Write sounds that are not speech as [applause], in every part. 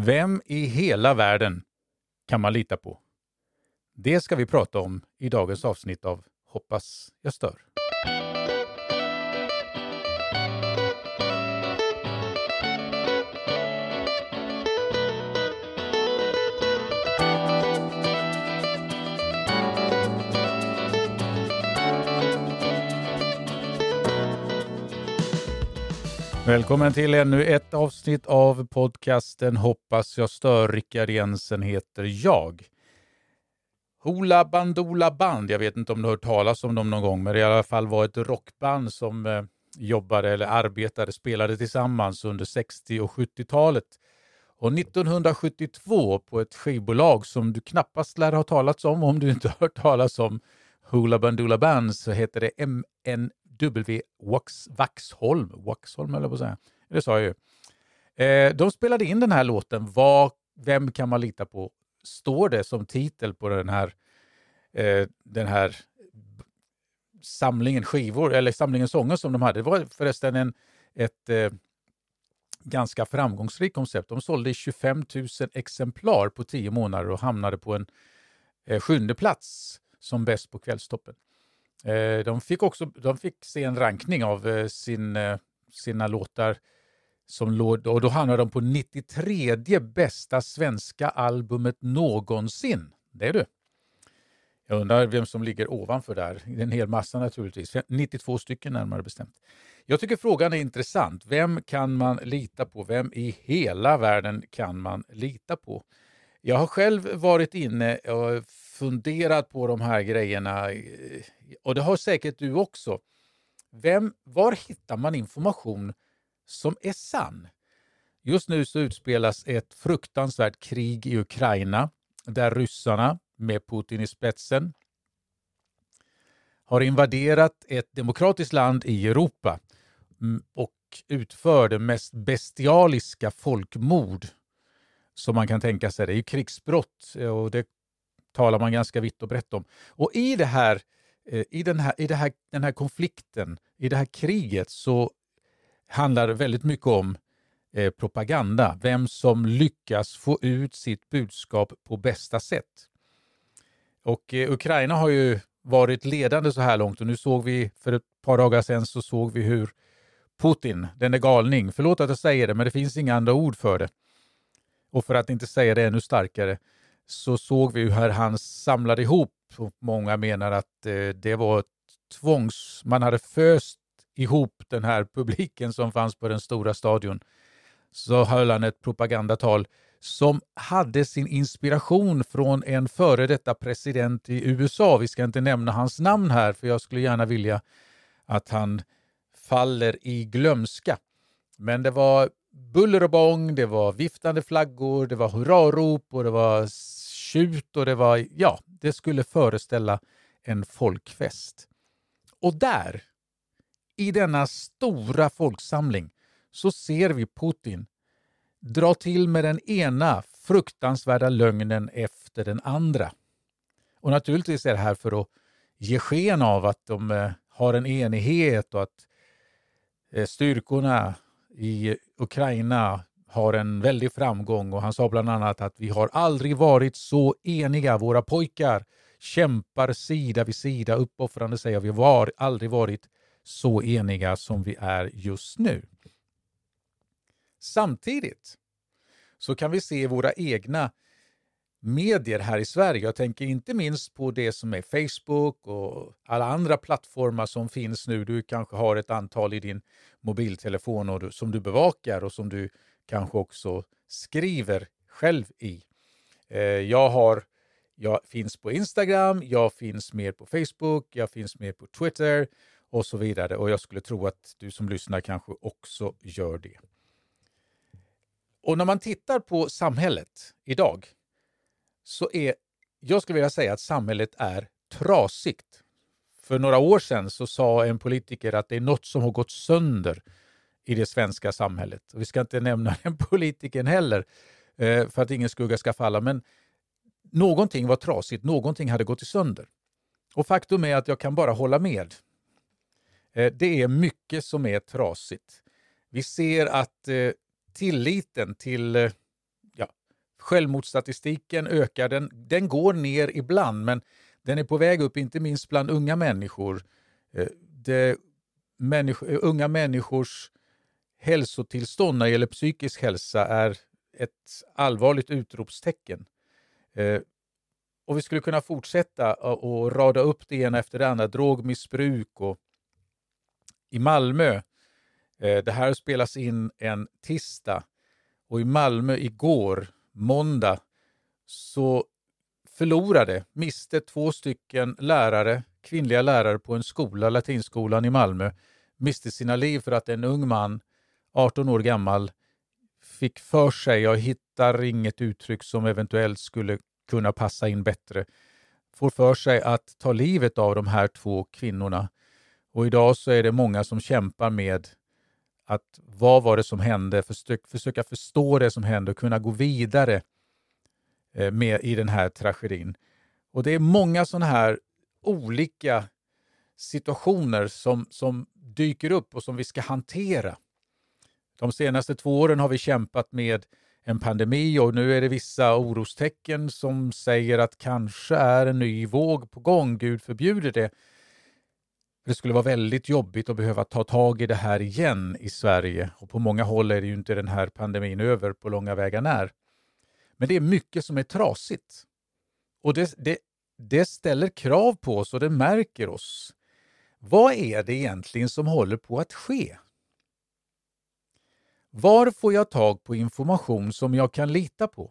Vem i hela världen kan man lita på? Det ska vi prata om i dagens avsnitt av Hoppas jag stör. Välkommen till ännu ett avsnitt av podcasten Hoppas jag stör. Rickard Jensen heter jag. Hoola Bandoola Band, jag vet inte om du har hört talas om dem någon gång, men det i alla fall var ett rockband som eh, jobbade eller arbetade, spelade tillsammans under 60 och 70-talet. Och 1972 på ett skivbolag som du knappast lär ha talats om om du inte har hört talas om Hoola Bandoola Band så heter det MN W. Wax, Waxholm, Waxholm eller på att säga. Det sa jag ju. Eh, de spelade in den här låten, Vad, Vem kan man lita på? Står det som titel på den här, eh, den här samlingen skivor, eller samlingen sånger som de hade. Det var förresten en, ett eh, ganska framgångsrikt koncept. De sålde 25 000 exemplar på tio månader och hamnade på en eh, sjunde plats som bäst på Kvällstoppen. Eh, de fick också de fick se en rankning av eh, sin, eh, sina låtar som låg, och då hamnade de på 93 bästa svenska albumet någonsin. Det är du. Jag undrar vem som ligger ovanför där. En hel massa naturligtvis. 92 stycken närmare bestämt. Jag tycker frågan är intressant. Vem kan man lita på? Vem i hela världen kan man lita på? Jag har själv varit inne eh, funderat på de här grejerna eh, och det har säkert du också. Vem, var hittar man information som är sann? Just nu så utspelas ett fruktansvärt krig i Ukraina där ryssarna med Putin i spetsen har invaderat ett demokratiskt land i Europa och utför det mest bestialiska folkmord som man kan tänka sig. Det är krigsbrott eh, och det talar man ganska vitt och brett om. Och i, det här, eh, i, den, här, i det här, den här konflikten, i det här kriget, så handlar det väldigt mycket om eh, propaganda. Vem som lyckas få ut sitt budskap på bästa sätt. Och eh, Ukraina har ju varit ledande så här långt och nu såg vi för ett par dagar sedan så såg vi hur Putin, den är galning, förlåt att jag säger det, men det finns inga andra ord för det. Och för att inte säga det ännu starkare, så såg vi hur han samlade ihop, och många menar att eh, det var tvångs... Man hade föst ihop den här publiken som fanns på den stora stadion. Så höll han ett propagandatal som hade sin inspiration från en före detta president i USA. Vi ska inte nämna hans namn här, för jag skulle gärna vilja att han faller i glömska. Men det var buller och bång, det var viftande flaggor, det var hurrarop och det var tjut och det var, ja, det skulle föreställa en folkfest. Och där, i denna stora folksamling, så ser vi Putin dra till med den ena fruktansvärda lögnen efter den andra. Och naturligtvis är det här för att ge sken av att de eh, har en enighet och att eh, styrkorna i Ukraina har en väldig framgång och han sa bland annat att vi har aldrig varit så eniga. Våra pojkar kämpar sida vid sida, uppoffrande säger vi har aldrig varit så eniga som vi är just nu. Samtidigt så kan vi se våra egna medier här i Sverige. Jag tänker inte minst på det som är Facebook och alla andra plattformar som finns nu. Du kanske har ett antal i din mobiltelefon och som du bevakar och som du kanske också skriver själv i. Eh, jag, har, jag finns på Instagram, jag finns mer på Facebook, jag finns mer på Twitter och så vidare. Och jag skulle tro att du som lyssnar kanske också gör det. Och när man tittar på samhället idag så är, jag skulle vilja säga att samhället är trasigt. För några år sedan så sa en politiker att det är något som har gått sönder i det svenska samhället. vi ska inte nämna [laughs] den politikern heller, eh, för att ingen skugga ska falla. Men någonting var trasigt, någonting hade gått sönder. Och faktum är att jag kan bara hålla med. Eh, det är mycket som är trasigt. Vi ser att eh, tilliten till ja, Självmordsstatistiken ökar, den, den går ner ibland men den är på väg upp, inte minst bland unga människor. Det, människ unga människors hälsotillstånd när det gäller psykisk hälsa är ett allvarligt utropstecken. Eh, och vi skulle kunna fortsätta och rada upp det ena efter det andra. Drogmissbruk och i Malmö, eh, det här spelas in en tisdag och i Malmö igår, måndag, så förlorade, miste två stycken lärare, kvinnliga lärare på en skola, latinskolan i Malmö, miste sina liv för att en ung man, 18 år gammal, fick för sig, jag hittar inget uttryck som eventuellt skulle kunna passa in bättre, får för sig att ta livet av de här två kvinnorna. Och idag så är det många som kämpar med att vad var det som hände, försöka förstå det som hände och kunna gå vidare eh, med i den här tragedin. Och det är många sådana här olika situationer som, som dyker upp och som vi ska hantera. De senaste två åren har vi kämpat med en pandemi och nu är det vissa orostecken som säger att kanske är en ny våg på gång. Gud förbjuder det. Det skulle vara väldigt jobbigt att behöva ta tag i det här igen i Sverige och på många håll är det ju inte den här pandemin över på långa vägar när. Men det är mycket som är trasigt. Och det, det, det ställer krav på oss och det märker oss. Vad är det egentligen som håller på att ske? Var får jag tag på information som jag kan lita på?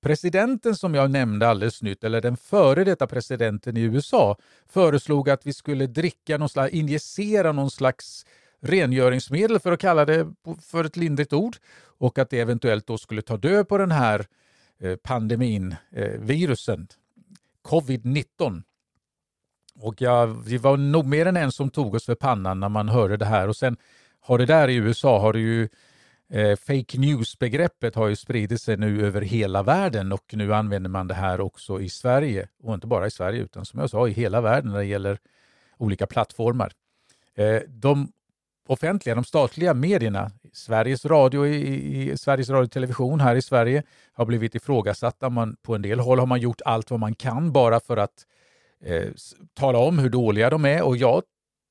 Presidenten som jag nämnde alldeles nytt, eller den före detta presidenten i USA, föreslog att vi skulle dricka någon slags, injicera någon slags rengöringsmedel för att kalla det för ett lindrigt ord och att det eventuellt då skulle ta död på den här eh, pandemin, eh, virusen, covid-19. Och jag, vi var nog mer än en som tog oss för pannan när man hörde det här och sen har det där i USA har det ju eh, fake news-begreppet har ju spridit sig nu över hela världen och nu använder man det här också i Sverige. Och inte bara i Sverige utan som jag sa i hela världen när det gäller olika plattformar. Eh, de offentliga, de statliga medierna, Sveriges Radio, i, i, Sveriges Radio Television här i Sverige har blivit ifrågasatta. Man, på en del håll har man gjort allt vad man kan bara för att eh, tala om hur dåliga de är och jag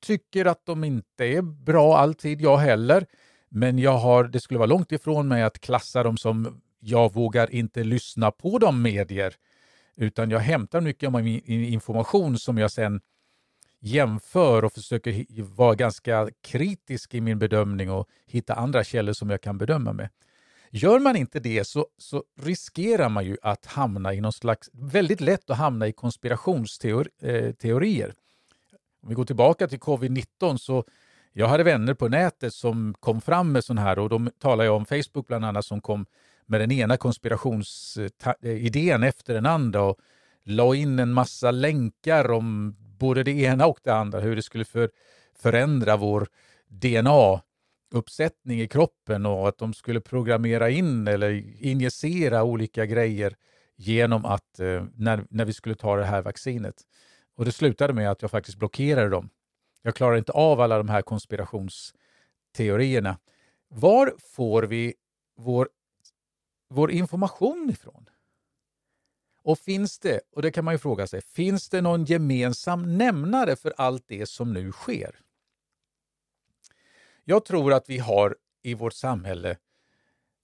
tycker att de inte är bra alltid, jag heller. Men jag har, det skulle vara långt ifrån mig att klassa dem som jag vågar inte lyssna på de medier, utan jag hämtar mycket av min information som jag sen jämför och försöker vara ganska kritisk i min bedömning och hitta andra källor som jag kan bedöma med. Gör man inte det så, så riskerar man ju att hamna i någon slags, väldigt lätt att hamna i konspirationsteorier. Eh, om vi går tillbaka till covid-19 så jag hade vänner på nätet som kom fram med sån här och de talar jag om Facebook bland annat som kom med den ena konspirationsidén efter den andra och la in en massa länkar om både det ena och det andra, hur det skulle för, förändra vår DNA-uppsättning i kroppen och att de skulle programmera in eller injicera olika grejer genom att eh, när, när vi skulle ta det här vaccinet. Och det slutade med att jag faktiskt blockerade dem. Jag klarar inte av alla de här konspirationsteorierna. Var får vi vår, vår information ifrån? Och finns det, och det kan man ju fråga sig, finns det någon gemensam nämnare för allt det som nu sker? Jag tror att vi har i vårt samhälle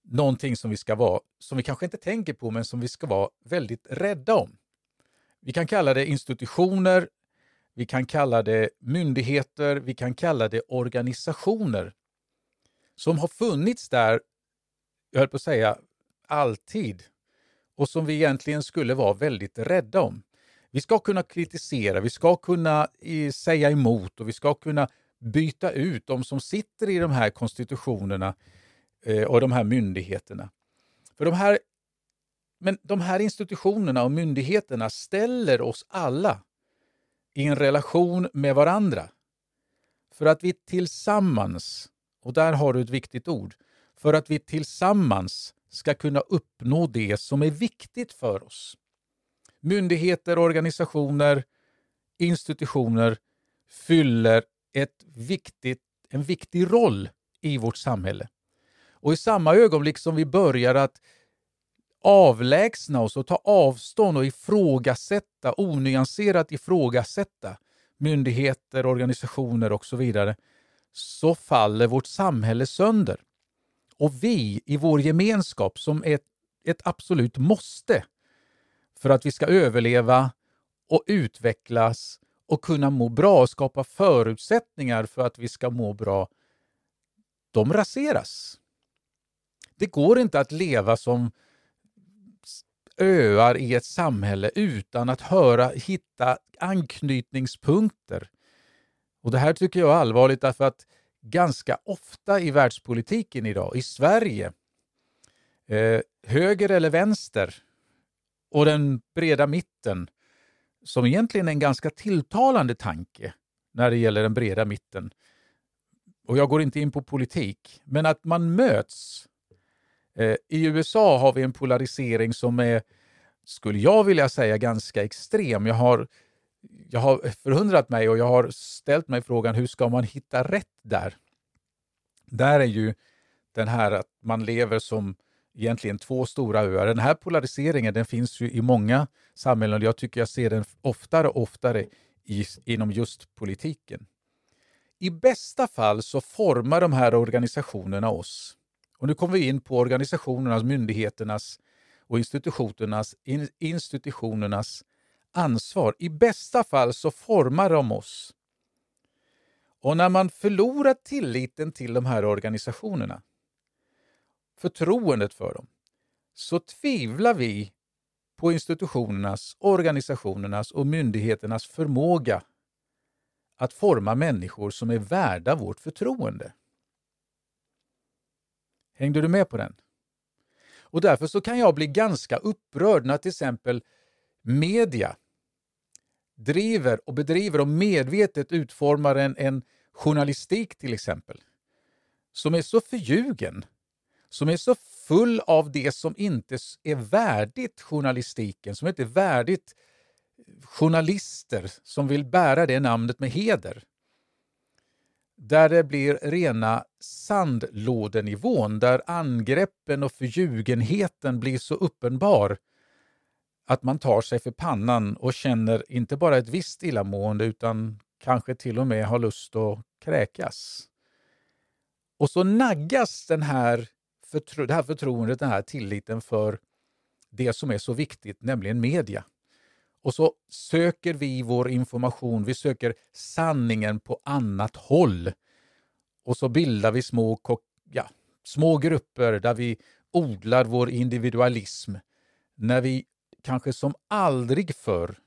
någonting som vi ska vara, som vi kanske inte tänker på, men som vi ska vara väldigt rädda om. Vi kan kalla det institutioner, vi kan kalla det myndigheter, vi kan kalla det organisationer som har funnits där, jag höll på att säga, alltid och som vi egentligen skulle vara väldigt rädda om. Vi ska kunna kritisera, vi ska kunna eh, säga emot och vi ska kunna byta ut de som sitter i de här konstitutionerna eh, och de här myndigheterna. För de här men de här institutionerna och myndigheterna ställer oss alla i en relation med varandra. För att vi tillsammans, och där har du ett viktigt ord, för att vi tillsammans ska kunna uppnå det som är viktigt för oss. Myndigheter, organisationer, institutioner fyller ett viktigt, en viktig roll i vårt samhälle. Och i samma ögonblick som vi börjar att avlägsna oss och ta avstånd och ifrågasätta, onyanserat ifrågasätta myndigheter, organisationer och så vidare, så faller vårt samhälle sönder. Och vi i vår gemenskap som ett, ett absolut måste för att vi ska överleva och utvecklas och kunna må bra och skapa förutsättningar för att vi ska må bra, de raseras. Det går inte att leva som öar i ett samhälle utan att höra, hitta anknytningspunkter. Och Det här tycker jag är allvarligt därför att ganska ofta i världspolitiken idag, i Sverige, eh, höger eller vänster och den breda mitten, som egentligen är en ganska tilltalande tanke när det gäller den breda mitten. Och jag går inte in på politik, men att man möts Eh, I USA har vi en polarisering som är, skulle jag vilja säga, ganska extrem. Jag har, jag har förundrat mig och jag har ställt mig frågan hur ska man hitta rätt där? Där är ju den här att man lever som egentligen två stora öar. Den här polariseringen den finns ju i många samhällen och jag tycker jag ser den oftare och oftare i, inom just politiken. I bästa fall så formar de här organisationerna oss och nu kommer vi in på organisationernas, myndigheternas och institutionernas, institutionernas ansvar. I bästa fall så formar de oss. Och när man förlorar tilliten till de här organisationerna, förtroendet för dem, så tvivlar vi på institutionernas, organisationernas och myndigheternas förmåga att forma människor som är värda vårt förtroende. Hängde du med på den? Och därför så kan jag bli ganska upprörd när till exempel media driver och bedriver och medvetet utformar en, en journalistik till exempel som är så förljugen, som är så full av det som inte är värdigt journalistiken, som inte är värdigt journalister som vill bära det namnet med heder där det blir rena sandlådenivån, där angreppen och förljugenheten blir så uppenbar att man tar sig för pannan och känner inte bara ett visst illamående utan kanske till och med har lust att kräkas. Och så naggas den här förtro det här förtroendet, den här tilliten för det som är så viktigt, nämligen media. Och så söker vi vår information, vi söker sanningen på annat håll. Och så bildar vi små, ja, små grupper där vi odlar vår individualism. När vi kanske som aldrig förr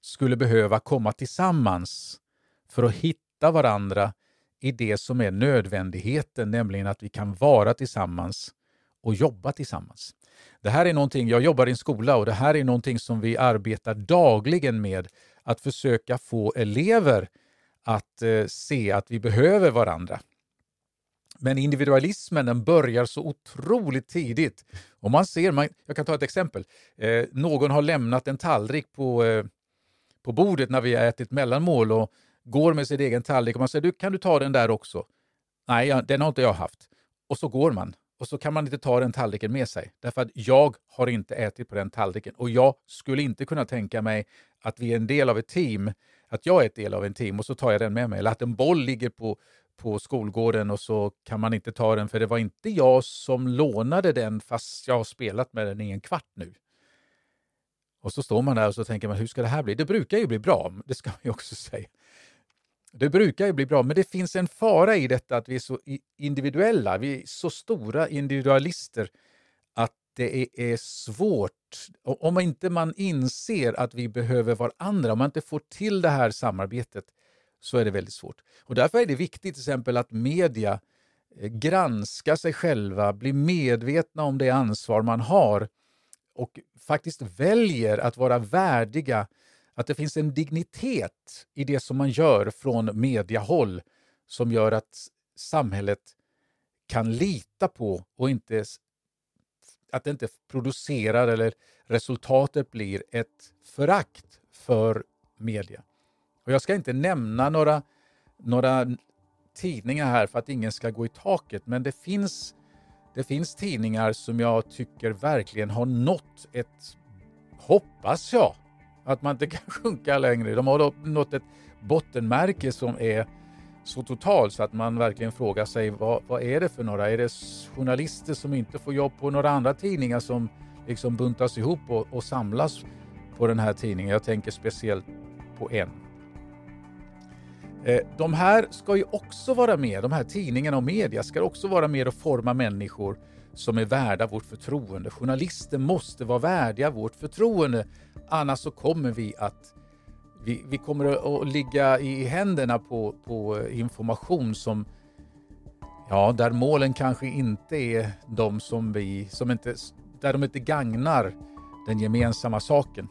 skulle behöva komma tillsammans för att hitta varandra i det som är nödvändigheten, nämligen att vi kan vara tillsammans och jobba tillsammans. Det här är någonting, jag jobbar i en skola och det här är någonting som vi arbetar dagligen med. Att försöka få elever att eh, se att vi behöver varandra. Men individualismen den börjar så otroligt tidigt. Och man ser, man, jag kan ta ett exempel. Eh, någon har lämnat en tallrik på, eh, på bordet när vi har ätit mellanmål och går med sin egen tallrik och man säger du, kan du ta den där också? Nej, den har inte jag haft. Och så går man och så kan man inte ta den tallriken med sig. Därför att jag har inte ätit på den tallriken och jag skulle inte kunna tänka mig att vi är en del av ett team, att jag är ett del av en team och så tar jag den med mig. Eller att en boll ligger på, på skolgården och så kan man inte ta den för det var inte jag som lånade den fast jag har spelat med den i en kvart nu. Och så står man där och så tänker man, hur ska det här bli? Det brukar ju bli bra, det ska man ju också säga. Det brukar ju bli bra, men det finns en fara i detta att vi är så individuella. Vi är så stora individualister att det är svårt. Om inte man inser att vi behöver varandra, om man inte får till det här samarbetet, så är det väldigt svårt. Och Därför är det viktigt till exempel att media eh, granskar sig själva, blir medvetna om det ansvar man har och faktiskt väljer att vara värdiga att det finns en dignitet i det som man gör från mediahåll som gör att samhället kan lita på och inte att det inte producerar eller resultatet blir ett förakt för media. Och jag ska inte nämna några, några tidningar här för att ingen ska gå i taket, men det finns det finns tidningar som jag tycker verkligen har nått ett, hoppas jag, att man inte [laughs] kan sjunka längre. De har nått ett bottenmärke som är så totalt så att man verkligen frågar sig vad, vad är det för några? Är det journalister som inte får jobb på några andra tidningar som liksom buntas ihop och, och samlas på den här tidningen? Jag tänker speciellt på en. Eh, de här ska ju också vara med, de här tidningarna och media ska också vara med och forma människor som är värda vårt förtroende. Journalister måste vara värdiga vårt förtroende, annars så kommer vi att vi, vi kommer att ligga i händerna på, på eh, information som Ja, där målen kanske inte är de som vi, som inte, där de inte gagnar den gemensamma saken.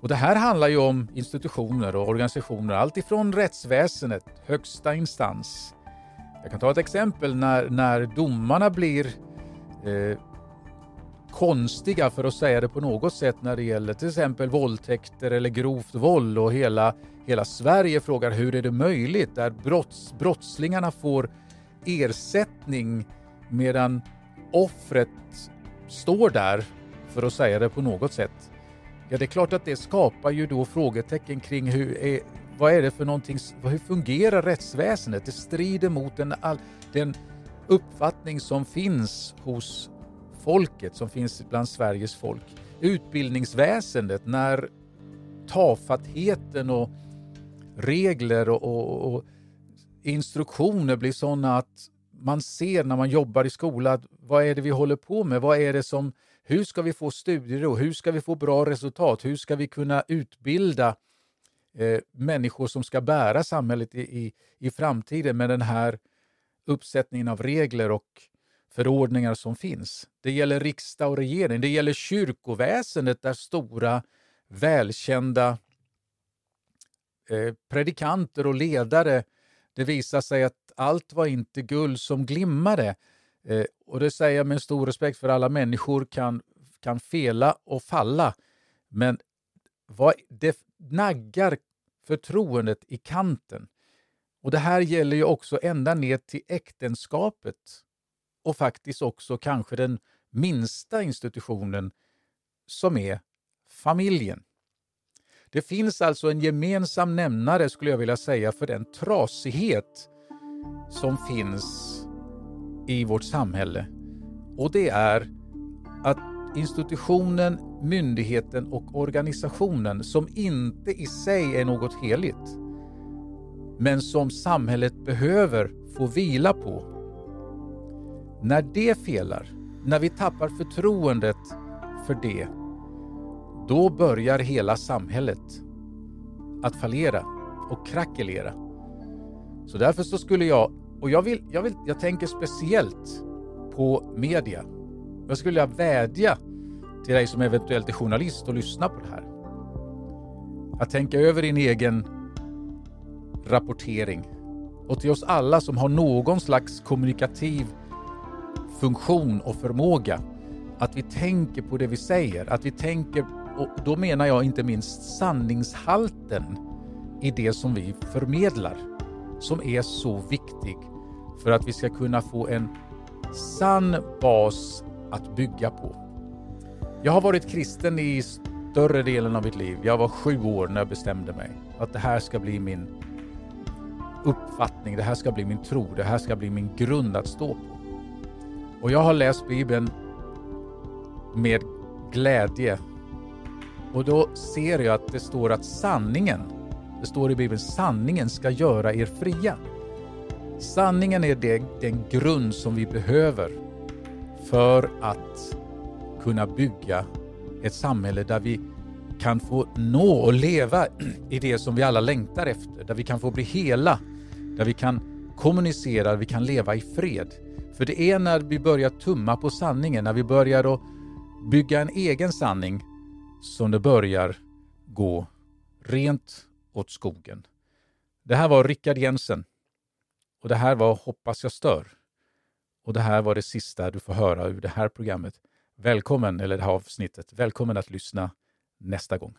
Och Det här handlar ju om institutioner och organisationer, alltifrån rättsväsendet, högsta instans. Jag kan ta ett exempel när, när domarna blir eh, konstiga, för att säga det på något sätt, när det gäller till exempel våldtäkter eller grovt våld och hela, hela Sverige frågar hur är det möjligt? Där brotts, brottslingarna får ersättning medan offret står där, för att säga det på något sätt. Ja, det är klart att det skapar ju då frågetecken kring hur är, vad är det för någonting, hur fungerar rättsväsendet? Det strider mot den, den uppfattning som finns hos folket, som finns bland Sveriges folk. Utbildningsväsendet, när tafattheten och regler och, och, och instruktioner blir sådana att man ser när man jobbar i skolan, vad är det vi håller på med? Vad är det som, hur ska vi få studiero? Hur ska vi få bra resultat? Hur ska vi kunna utbilda eh, människor som ska bära samhället i, i, i framtiden med den här uppsättningen av regler och förordningar som finns. Det gäller riksdag och regering. Det gäller kyrkoväsendet där stora välkända eh, predikanter och ledare, det visar sig att allt var inte guld som glimmade. Eh, och det säger jag med stor respekt för alla människor kan, kan fela och falla. Men vad, det naggar förtroendet i kanten. Och det här gäller ju också ända ner till äktenskapet och faktiskt också kanske den minsta institutionen som är familjen. Det finns alltså en gemensam nämnare skulle jag vilja säga för den trasighet som finns i vårt samhälle och det är att institutionen, myndigheten och organisationen som inte i sig är något heligt men som samhället behöver få vila på när det felar, när vi tappar förtroendet för det, då börjar hela samhället att fallera och krackelera. Så därför så skulle jag, och jag, vill, jag, vill, jag tänker speciellt på media. Jag skulle vilja vädja till dig som eventuellt är journalist och lyssnar på det här. Att tänka över din egen rapportering och till oss alla som har någon slags kommunikativ funktion och förmåga. Att vi tänker på det vi säger, att vi tänker, och då menar jag inte minst sanningshalten i det som vi förmedlar, som är så viktig för att vi ska kunna få en sann bas att bygga på. Jag har varit kristen i större delen av mitt liv. Jag var sju år när jag bestämde mig att det här ska bli min uppfattning, det här ska bli min tro, det här ska bli min grund att stå på. Och jag har läst Bibeln med glädje. Och då ser jag att det står att sanningen, det står i Bibeln, sanningen ska göra er fria. Sanningen är det, den grund som vi behöver för att kunna bygga ett samhälle där vi kan få nå och leva i det som vi alla längtar efter, där vi kan få bli hela, där vi kan kommunicera, där vi kan leva i fred. För det är när vi börjar tumma på sanningen, när vi börjar att bygga en egen sanning som det börjar gå rent åt skogen. Det här var Rickard Jensen och det här var Hoppas jag stör. Och det här var det sista du får höra ur det här programmet. Välkommen, eller det här avsnittet. Välkommen att lyssna nästa gång.